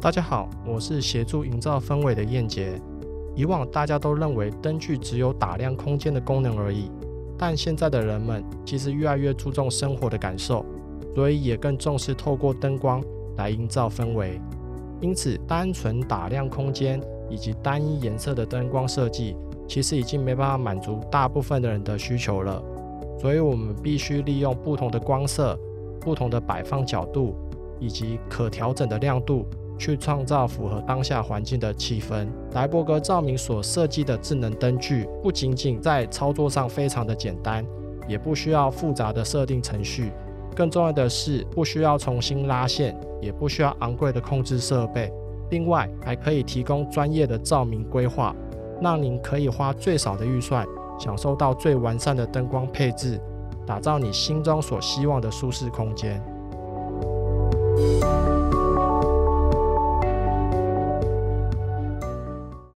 大家好，我是协助营造氛围的燕杰。以往大家都认为灯具只有打亮空间的功能而已，但现在的人们其实越来越注重生活的感受，所以也更重视透过灯光来营造氛围。因此，单纯打亮空间以及单一颜色的灯光设计，其实已经没办法满足大部分的人的需求了。所以，我们必须利用不同的光色、不同的摆放角度以及可调整的亮度。去创造符合当下环境的气氛。莱伯格照明所设计的智能灯具，不仅仅在操作上非常的简单，也不需要复杂的设定程序。更重要的是，不需要重新拉线，也不需要昂贵的控制设备。另外，还可以提供专业的照明规划，让您可以花最少的预算，享受到最完善的灯光配置，打造你心中所希望的舒适空间。